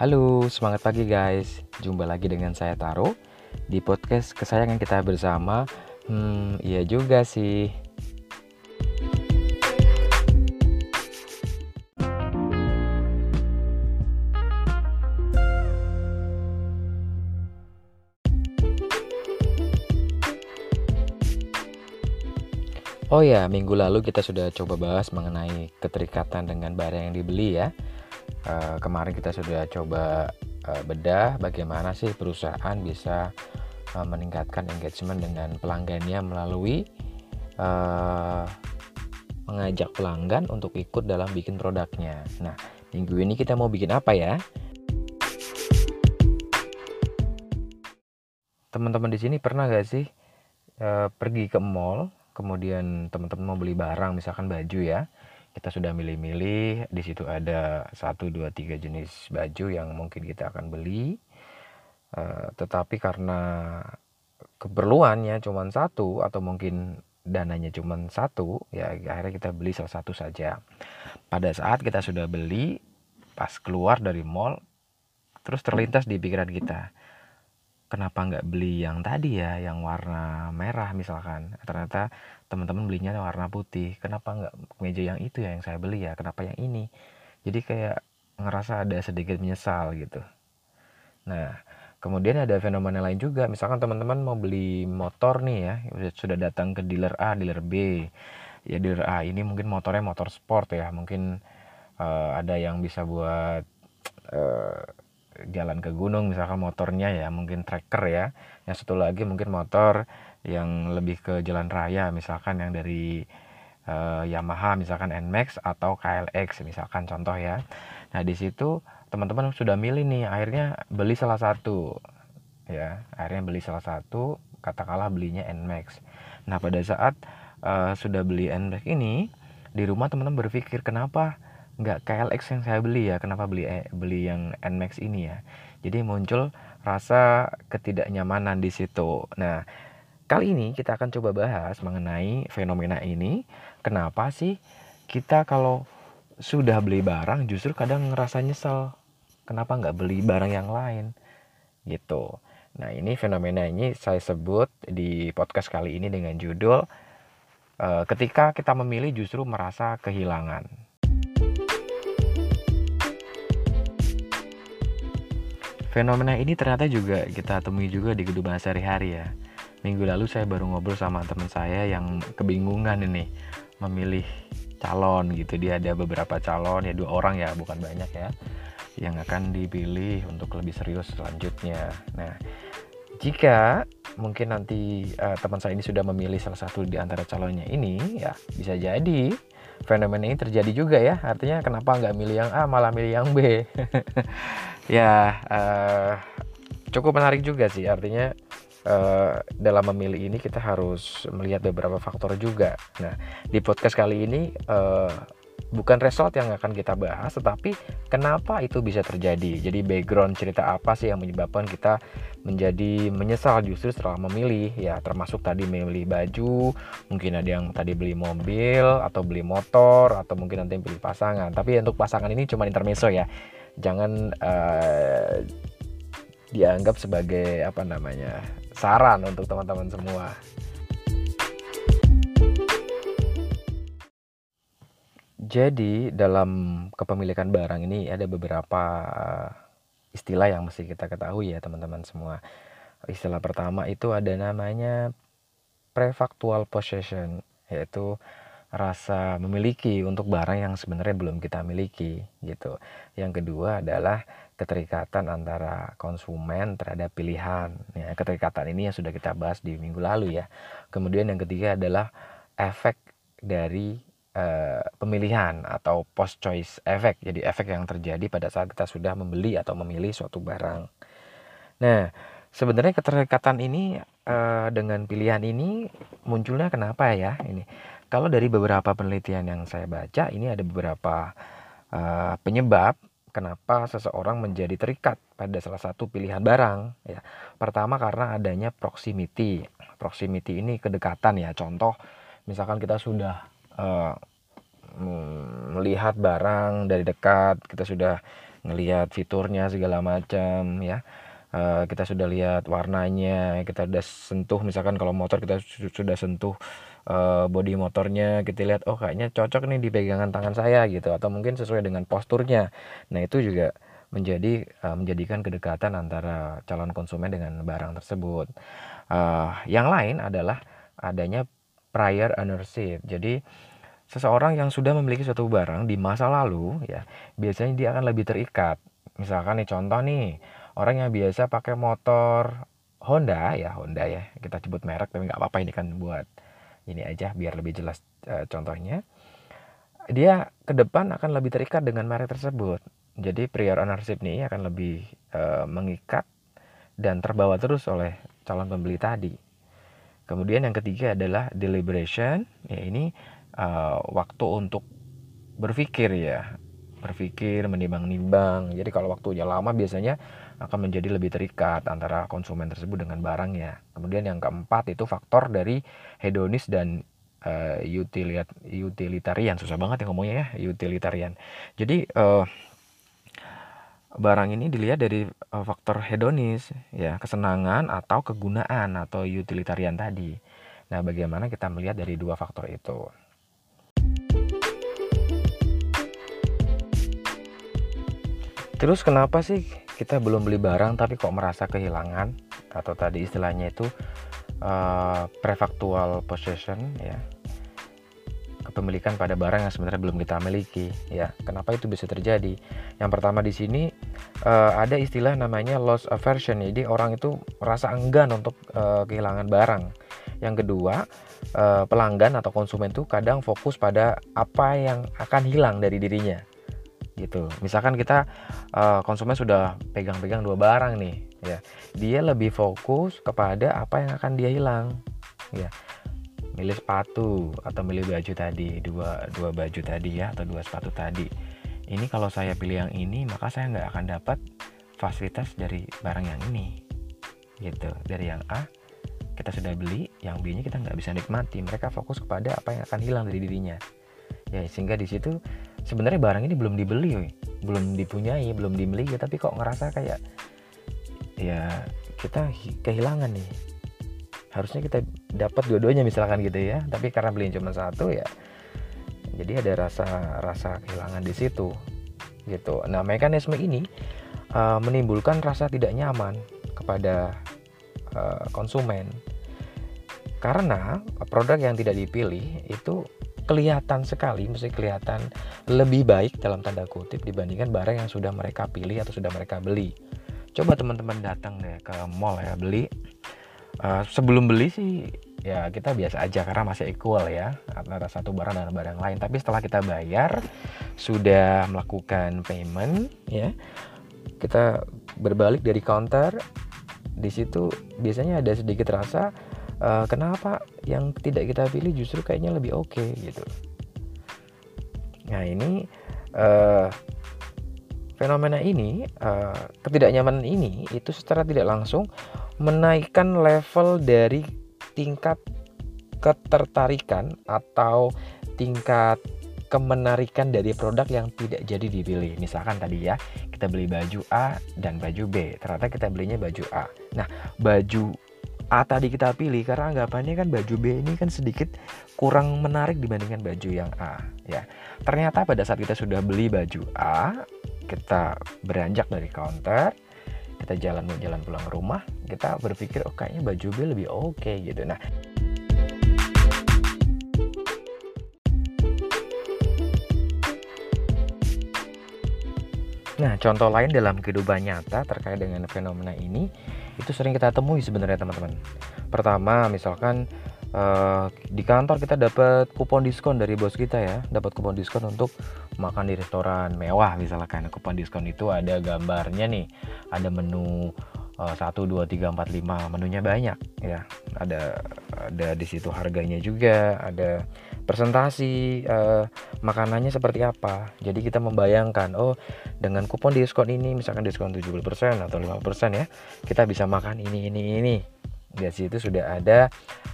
Halo, semangat pagi guys. Jumpa lagi dengan saya Taro di podcast kesayangan kita bersama. Hmm, iya juga sih. Oh ya, minggu lalu kita sudah coba bahas mengenai keterikatan dengan barang yang dibeli ya. Uh, kemarin kita sudah coba uh, bedah bagaimana sih perusahaan bisa uh, meningkatkan engagement dengan pelanggannya melalui mengajak pelanggan untuk ikut dalam bikin produknya. Nah, minggu ini kita mau bikin apa ya? Teman-teman di sini pernah gak sih pergi ke mall kemudian teman-teman mau beli barang misalkan baju ya kita sudah milih-milih. Di situ ada satu dua tiga jenis baju yang mungkin kita akan beli. Uh, tetapi karena keperluannya cuma satu atau mungkin dananya cuma satu ya akhirnya kita beli salah satu saja. Pada saat kita sudah beli pas keluar dari mall terus terlintas di pikiran kita kenapa nggak beli yang tadi ya yang warna merah misalkan. Ternyata teman-teman belinya warna putih. Kenapa nggak meja yang itu ya yang saya beli ya? Kenapa yang ini? Jadi kayak ngerasa ada sedikit menyesal gitu. Nah kemudian ada fenomena lain juga. Misalkan teman-teman mau beli motor nih ya sudah datang ke dealer A dealer B. Ya dealer A ini mungkin motornya motor sport ya. Mungkin uh, ada yang bisa buat uh, jalan ke gunung misalkan motornya ya mungkin tracker ya. Yang satu lagi mungkin motor yang lebih ke jalan raya misalkan yang dari uh, Yamaha misalkan Nmax atau KLX misalkan contoh ya. Nah di situ teman-teman sudah milih nih akhirnya beli salah satu ya. Akhirnya beli salah satu katakanlah belinya Nmax nah pada saat uh, sudah beli Nmax ini di rumah teman-teman berpikir kenapa nggak KLX yang saya beli ya. Kenapa beli eh, beli yang Nmax ini ya? Jadi muncul rasa ketidaknyamanan di situ. Nah kali ini kita akan coba bahas mengenai fenomena ini. Kenapa sih kita kalau sudah beli barang justru kadang ngerasa nyesel? Kenapa nggak beli barang yang lain? Gitu. Nah ini fenomena ini saya sebut di podcast kali ini dengan judul uh, ketika kita memilih justru merasa kehilangan Fenomena ini ternyata juga kita temui juga di kehidupan sehari-hari ya. Minggu lalu saya baru ngobrol sama teman saya yang kebingungan ini memilih calon gitu. Dia ada beberapa calon ya dua orang ya, bukan banyak ya, yang akan dipilih untuk lebih serius selanjutnya. Nah, jika mungkin nanti uh, teman saya ini sudah memilih salah satu di antara calonnya ini, ya bisa jadi fenomena ini terjadi juga ya. Artinya kenapa nggak milih yang A malah milih yang B? Ya uh, cukup menarik juga sih. Artinya uh, dalam memilih ini kita harus melihat beberapa faktor juga. Nah di podcast kali ini uh, bukan result yang akan kita bahas tetapi kenapa itu bisa terjadi? Jadi background cerita apa sih yang menyebabkan kita menjadi menyesal justru setelah memilih? Ya termasuk tadi memilih baju mungkin ada yang tadi beli mobil atau beli motor atau mungkin nanti beli pasangan. Tapi untuk pasangan ini cuma intermezzo ya. Jangan uh, dianggap sebagai apa namanya saran untuk teman-teman semua Jadi dalam kepemilikan barang ini ada beberapa istilah yang mesti kita ketahui ya teman-teman semua. Istilah pertama itu ada namanya prefactual possession yaitu rasa memiliki untuk barang yang sebenarnya belum kita miliki gitu. Yang kedua adalah keterikatan antara konsumen terhadap pilihan. Ya, keterikatan ini yang sudah kita bahas di minggu lalu ya. Kemudian yang ketiga adalah efek dari uh, pemilihan atau post choice effect. Jadi efek yang terjadi pada saat kita sudah membeli atau memilih suatu barang. Nah, sebenarnya keterikatan ini uh, dengan pilihan ini munculnya kenapa ya ini? Kalau dari beberapa penelitian yang saya baca, ini ada beberapa uh, penyebab kenapa seseorang menjadi terikat pada salah satu pilihan barang ya. Pertama karena adanya proximity. Proximity ini kedekatan ya. Contoh misalkan kita sudah uh, melihat barang dari dekat kita sudah ngelihat fiturnya segala macam ya uh, kita sudah lihat warnanya kita sudah sentuh misalkan kalau motor kita sudah sentuh uh, body motornya kita lihat oh kayaknya cocok nih di pegangan tangan saya gitu atau mungkin sesuai dengan posturnya nah itu juga menjadi menjadikan kedekatan antara calon konsumen dengan barang tersebut. Yang lain adalah adanya prior ownership. Jadi seseorang yang sudah memiliki suatu barang di masa lalu ya biasanya dia akan lebih terikat. Misalkan nih contoh nih orang yang biasa pakai motor Honda ya Honda ya kita sebut merek tapi nggak apa-apa ini kan buat ini aja biar lebih jelas uh, contohnya dia ke depan akan lebih terikat dengan merek tersebut jadi prior ownership ini akan lebih uh, mengikat dan terbawa terus oleh calon pembeli tadi. Kemudian yang ketiga adalah deliberation, ya ini uh, waktu untuk berpikir ya, berpikir, menimbang-nimbang. Jadi kalau waktunya lama biasanya akan menjadi lebih terikat antara konsumen tersebut dengan barangnya. Kemudian yang keempat itu faktor dari hedonis dan uh, utilitarian susah banget ya ngomongnya ya utilitarian. Jadi uh, barang ini dilihat dari uh, faktor hedonis ya kesenangan atau kegunaan atau utilitarian tadi nah bagaimana kita melihat dari dua faktor itu terus kenapa sih kita belum beli barang tapi kok merasa kehilangan? Atau tadi istilahnya itu uh, prefactual possession ya. Kepemilikan pada barang yang sebenarnya belum kita miliki ya. Kenapa itu bisa terjadi? Yang pertama di sini uh, ada istilah namanya loss aversion. Jadi orang itu merasa enggan untuk uh, kehilangan barang. Yang kedua uh, pelanggan atau konsumen itu kadang fokus pada apa yang akan hilang dari dirinya gitu. Misalkan kita uh, konsumen sudah pegang-pegang dua barang nih ya. Dia lebih fokus kepada apa yang akan dia hilang ya. Milih sepatu atau milih baju tadi dua dua baju tadi ya atau dua sepatu tadi. Ini kalau saya pilih yang ini maka saya nggak akan dapat fasilitas dari barang yang ini gitu. Dari yang A kita sudah beli yang B nya kita nggak bisa nikmati. Mereka fokus kepada apa yang akan hilang dari dirinya ya. Sehingga di situ sebenarnya barang ini belum dibeli belum dipunyai belum dimiliki tapi kok ngerasa kayak ya kita kehilangan nih. Harusnya kita dapat dua-duanya misalkan gitu ya. Tapi karena beli cuma satu ya jadi ada rasa rasa kehilangan di situ gitu. Nah mekanisme ini uh, menimbulkan rasa tidak nyaman kepada uh, konsumen. Karena produk yang tidak dipilih itu kelihatan sekali, mesti kelihatan lebih baik dalam tanda kutip dibandingkan barang yang sudah mereka pilih atau sudah mereka beli. Coba teman-teman datang deh ke mall ya beli. Uh, sebelum beli sih ya kita biasa aja karena masih equal ya antara satu barang dan barang lain. Tapi setelah kita bayar sudah melakukan payment ya kita berbalik dari counter. Di situ biasanya ada sedikit rasa uh, kenapa yang tidak kita pilih justru kayaknya lebih oke okay, gitu nah ini uh, fenomena ini uh, ketidaknyamanan ini itu secara tidak langsung menaikkan level dari tingkat ketertarikan atau tingkat kemenarikan dari produk yang tidak jadi dipilih. Misalkan tadi ya, kita beli baju A dan baju B. Ternyata kita belinya baju A. Nah, baju A tadi kita pilih karena anggapannya kan baju B ini kan sedikit kurang menarik dibandingkan baju yang A ya. Ternyata pada saat kita sudah beli baju A, kita beranjak dari counter, kita jalan mau jalan pulang rumah kita berpikir oh kayaknya baju B lebih oke okay, gitu nah Nah, contoh lain dalam kehidupan nyata terkait dengan fenomena ini itu sering kita temui sebenarnya teman-teman. Pertama, misalkan uh, di kantor kita dapat kupon diskon dari bos kita ya. Dapat kupon diskon untuk makan di restoran mewah misalkan. Kupon diskon itu ada gambarnya nih. Ada menu eh, satu dua tiga empat lima menunya banyak ya. Ada ada di situ harganya juga ada presentasi uh, makanannya seperti apa. Jadi kita membayangkan oh dengan kupon diskon ini misalkan diskon 70% atau 5% ya kita bisa makan ini ini ini. Di situ sudah ada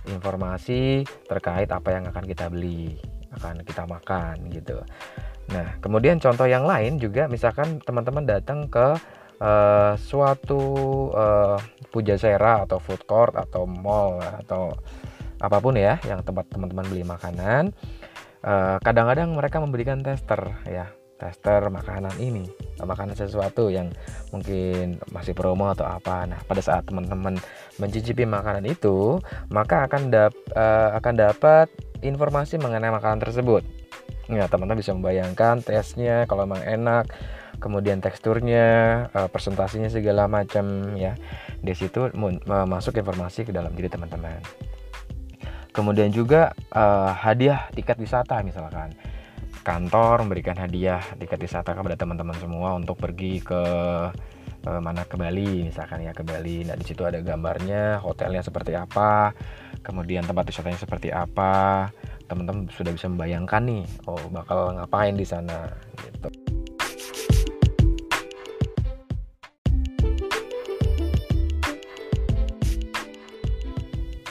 informasi terkait apa yang akan kita beli akan kita makan gitu. Nah, kemudian contoh yang lain juga misalkan teman-teman datang ke uh, suatu uh, pujasera atau food court atau mall atau apa pun ya yang tempat teman-teman beli makanan. kadang kadang-kadang mereka memberikan tester ya, tester makanan ini, makanan sesuatu yang mungkin masih promo atau apa. Nah, pada saat teman-teman mencicipi makanan itu, maka akan dap, uh, akan dapat informasi mengenai makanan tersebut Ya, teman-teman bisa membayangkan tesnya kalau memang enak, kemudian teksturnya, uh, presentasinya segala macam ya. Di situ masuk informasi ke dalam diri teman-teman. Kemudian juga uh, hadiah tiket wisata misalkan. Kantor memberikan hadiah tiket wisata kepada teman-teman semua untuk pergi ke uh, mana ke Bali misalkan ya ke Bali. Nah, di situ ada gambarnya, hotelnya seperti apa, kemudian tempat wisatanya seperti apa teman-teman sudah bisa membayangkan nih oh bakal ngapain di sana gitu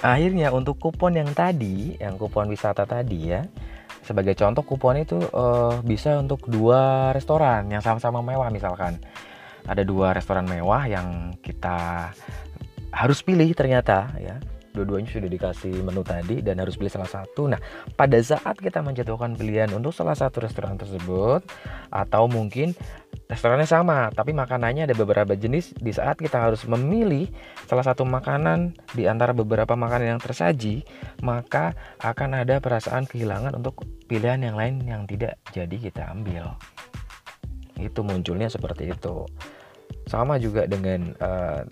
akhirnya untuk kupon yang tadi yang kupon wisata tadi ya sebagai contoh kupon itu uh, bisa untuk dua restoran yang sama-sama mewah misalkan. Ada dua restoran mewah yang kita harus pilih ternyata ya dua-duanya sudah dikasih menu tadi dan harus pilih salah satu. Nah, pada saat kita menjatuhkan pilihan untuk salah satu restoran tersebut atau mungkin restorannya sama, tapi makanannya ada beberapa jenis, di saat kita harus memilih salah satu makanan di antara beberapa makanan yang tersaji, maka akan ada perasaan kehilangan untuk pilihan yang lain yang tidak jadi kita ambil. Itu munculnya seperti itu. Sama juga dengan uh,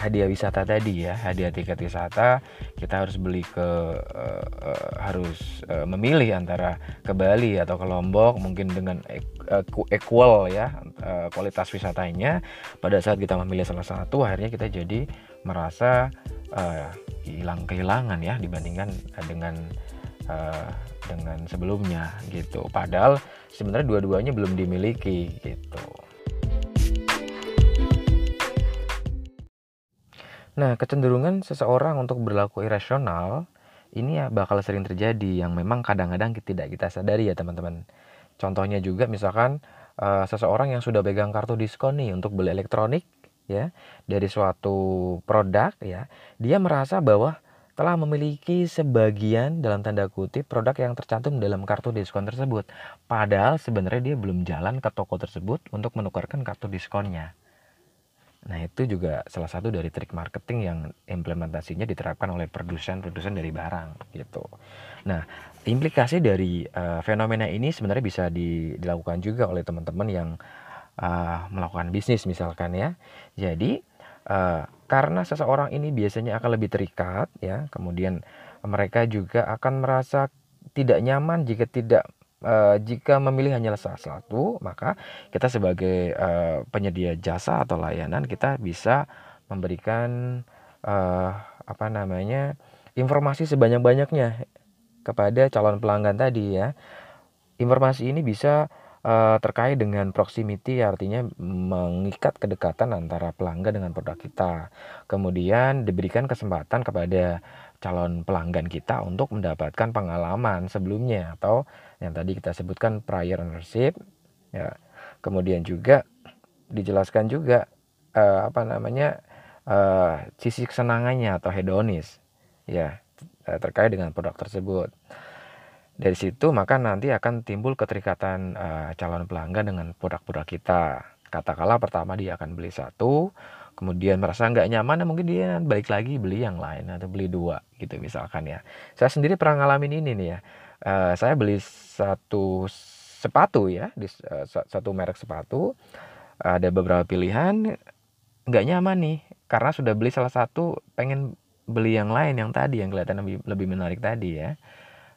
hadiah wisata tadi ya hadiah tiket wisata. Kita harus beli ke uh, uh, harus uh, memilih antara ke Bali atau ke Lombok mungkin dengan equal ya uh, kualitas wisatanya. Pada saat kita memilih salah satu akhirnya kita jadi merasa uh, hilang kehilangan ya dibandingkan dengan uh, dengan sebelumnya gitu. Padahal sebenarnya dua-duanya belum dimiliki gitu Nah, kecenderungan seseorang untuk berlaku irasional ini ya bakal sering terjadi yang memang kadang-kadang tidak kita sadari ya teman-teman. Contohnya juga misalkan uh, seseorang yang sudah pegang kartu diskon nih untuk beli elektronik ya dari suatu produk ya, dia merasa bahwa telah memiliki sebagian dalam tanda kutip produk yang tercantum dalam kartu diskon tersebut. Padahal sebenarnya dia belum jalan ke toko tersebut untuk menukarkan kartu diskonnya. Nah, itu juga salah satu dari trik marketing yang implementasinya diterapkan oleh produsen-produsen dari barang gitu. Nah, implikasi dari uh, fenomena ini sebenarnya bisa di, dilakukan juga oleh teman-teman yang uh, melakukan bisnis misalkan ya. Jadi, uh, karena seseorang ini biasanya akan lebih terikat ya, kemudian mereka juga akan merasa tidak nyaman jika tidak uh, jika memilih hanya salah satu, maka kita sebagai uh, penyedia jasa atau layanan kita bisa memberikan uh, apa namanya informasi sebanyak-banyaknya kepada calon pelanggan tadi ya. Informasi ini bisa uh, terkait dengan proximity artinya mengikat kedekatan antara pelanggan dengan produk kita. Kemudian diberikan kesempatan kepada calon pelanggan kita untuk mendapatkan pengalaman sebelumnya atau yang tadi kita sebutkan prior ownership ya. Kemudian juga dijelaskan juga uh, apa namanya uh, sisi kesenangannya atau hedonis ya eh, terkait dengan produk tersebut. Dari situ maka nanti akan timbul keterikatan uh, calon pelanggan dengan produk-produk kita. Katakanlah pertama dia akan beli satu kemudian merasa nggak nyaman mungkin dia balik lagi beli yang lain atau beli dua gitu misalkan ya. Saya sendiri pernah ngalamin ini nih ya. Uh, saya beli satu sepatu ya di uh, satu merek sepatu. Ada beberapa pilihan nggak nyaman nih. Karena sudah beli salah satu pengen beli yang lain yang tadi yang kelihatan lebih lebih menarik tadi ya.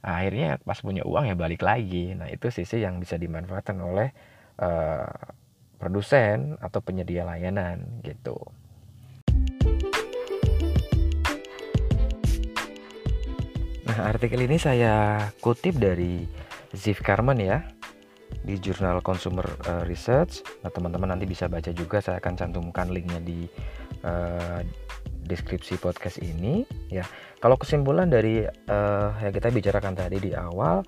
Nah, akhirnya pas punya uang ya balik lagi. Nah itu sisi yang bisa dimanfaatkan oleh uh, produsen atau penyedia layanan gitu. Nah, artikel ini saya kutip dari Ziv Carmen ya di jurnal Consumer uh, Research. Nah, teman-teman nanti bisa baca juga. Saya akan cantumkan linknya di uh, deskripsi podcast ini. Ya, kalau kesimpulan dari uh, yang kita bicarakan tadi di awal,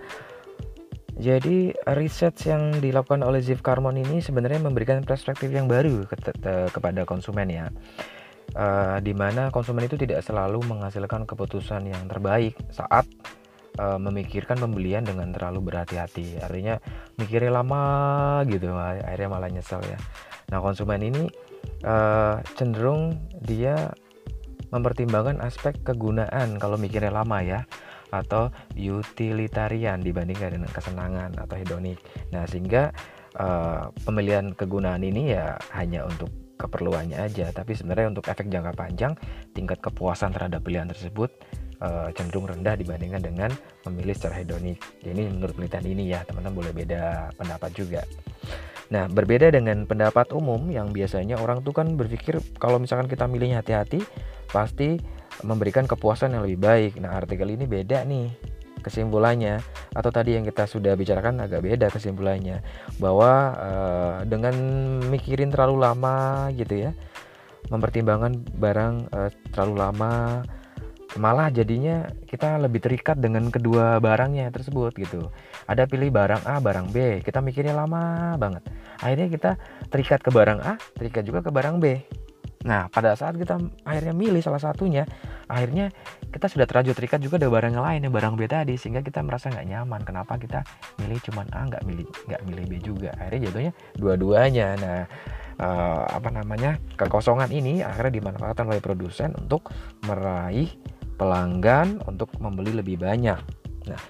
Jadi riset yang dilakukan oleh Ziv Carmon ini sebenarnya memberikan perspektif yang baru ke kepada konsumen ya. Uh, di mana konsumen itu tidak selalu menghasilkan keputusan yang terbaik saat uh, memikirkan pembelian dengan terlalu berhati-hati. Artinya mikirnya lama gitu, akhirnya malah nyesel ya. Nah konsumen ini uh, cenderung dia mempertimbangkan aspek kegunaan kalau mikirnya lama ya atau utilitarian dibandingkan dengan kesenangan atau hedonik. Nah, sehingga uh, pemilihan kegunaan ini ya hanya untuk keperluannya aja, tapi sebenarnya untuk efek jangka panjang tingkat kepuasan terhadap pilihan tersebut uh, cenderung rendah dibandingkan dengan memilih secara hedonik. Ini menurut penelitian ini ya, teman-teman boleh beda pendapat juga. Nah, berbeda dengan pendapat umum yang biasanya orang tuh kan berpikir kalau misalkan kita milihnya hati-hati, pasti memberikan kepuasan yang lebih baik. Nah, artikel ini beda nih kesimpulannya. Atau tadi yang kita sudah bicarakan agak beda kesimpulannya. Bahwa uh, dengan mikirin terlalu lama gitu ya mempertimbangkan barang uh, terlalu lama malah jadinya kita lebih terikat dengan kedua barangnya tersebut gitu. Ada pilih barang A barang B. Kita mikirnya lama banget. Akhirnya kita terikat ke barang A terikat juga ke barang B nah pada saat kita akhirnya milih salah satunya akhirnya kita sudah terlanjur terikat juga ada barang yang lain yang barang B tadi sehingga kita merasa nggak nyaman. Kenapa kita milih cuman A nggak milih nggak milih B juga? Akhirnya jatuhnya dua-duanya. Nah uh, apa namanya kekosongan ini akhirnya dimanfaatkan oleh produsen untuk meraih pelanggan untuk membeli lebih banyak. Nah,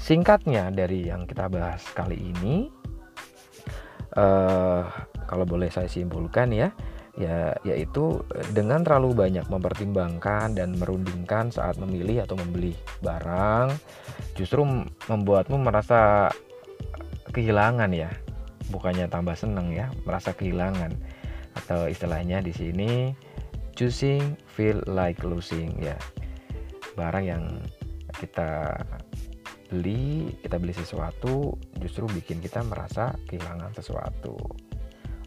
singkatnya dari yang kita bahas kali ini, uh, kalau boleh saya simpulkan ya, ya yaitu dengan terlalu banyak mempertimbangkan dan merundingkan saat memilih atau membeli barang, justru membuatmu merasa kehilangan ya, bukannya tambah seneng ya, merasa kehilangan. Atau istilahnya di sini choosing feel like losing ya. Barang yang kita beli kita beli sesuatu justru bikin kita merasa kehilangan sesuatu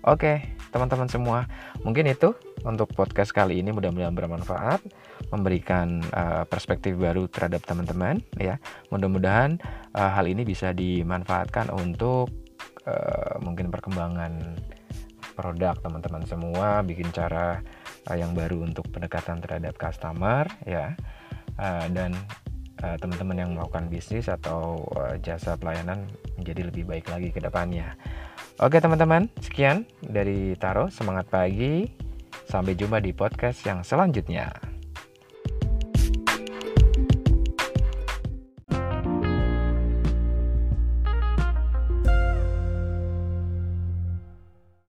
oke teman-teman semua. Mungkin itu untuk podcast kali ini mudah-mudahan bermanfaat memberikan uh, perspektif baru terhadap teman-teman ya. Mudah-mudahan uh, hal ini bisa dimanfaatkan untuk uh, mungkin perkembangan produk teman-teman semua bikin cara uh, yang baru untuk pendekatan terhadap customer ya. Uh, dan teman-teman yang melakukan bisnis atau jasa pelayanan menjadi lebih baik lagi ke depannya. Oke teman-teman, sekian dari Taro. Semangat pagi. Sampai jumpa di podcast yang selanjutnya.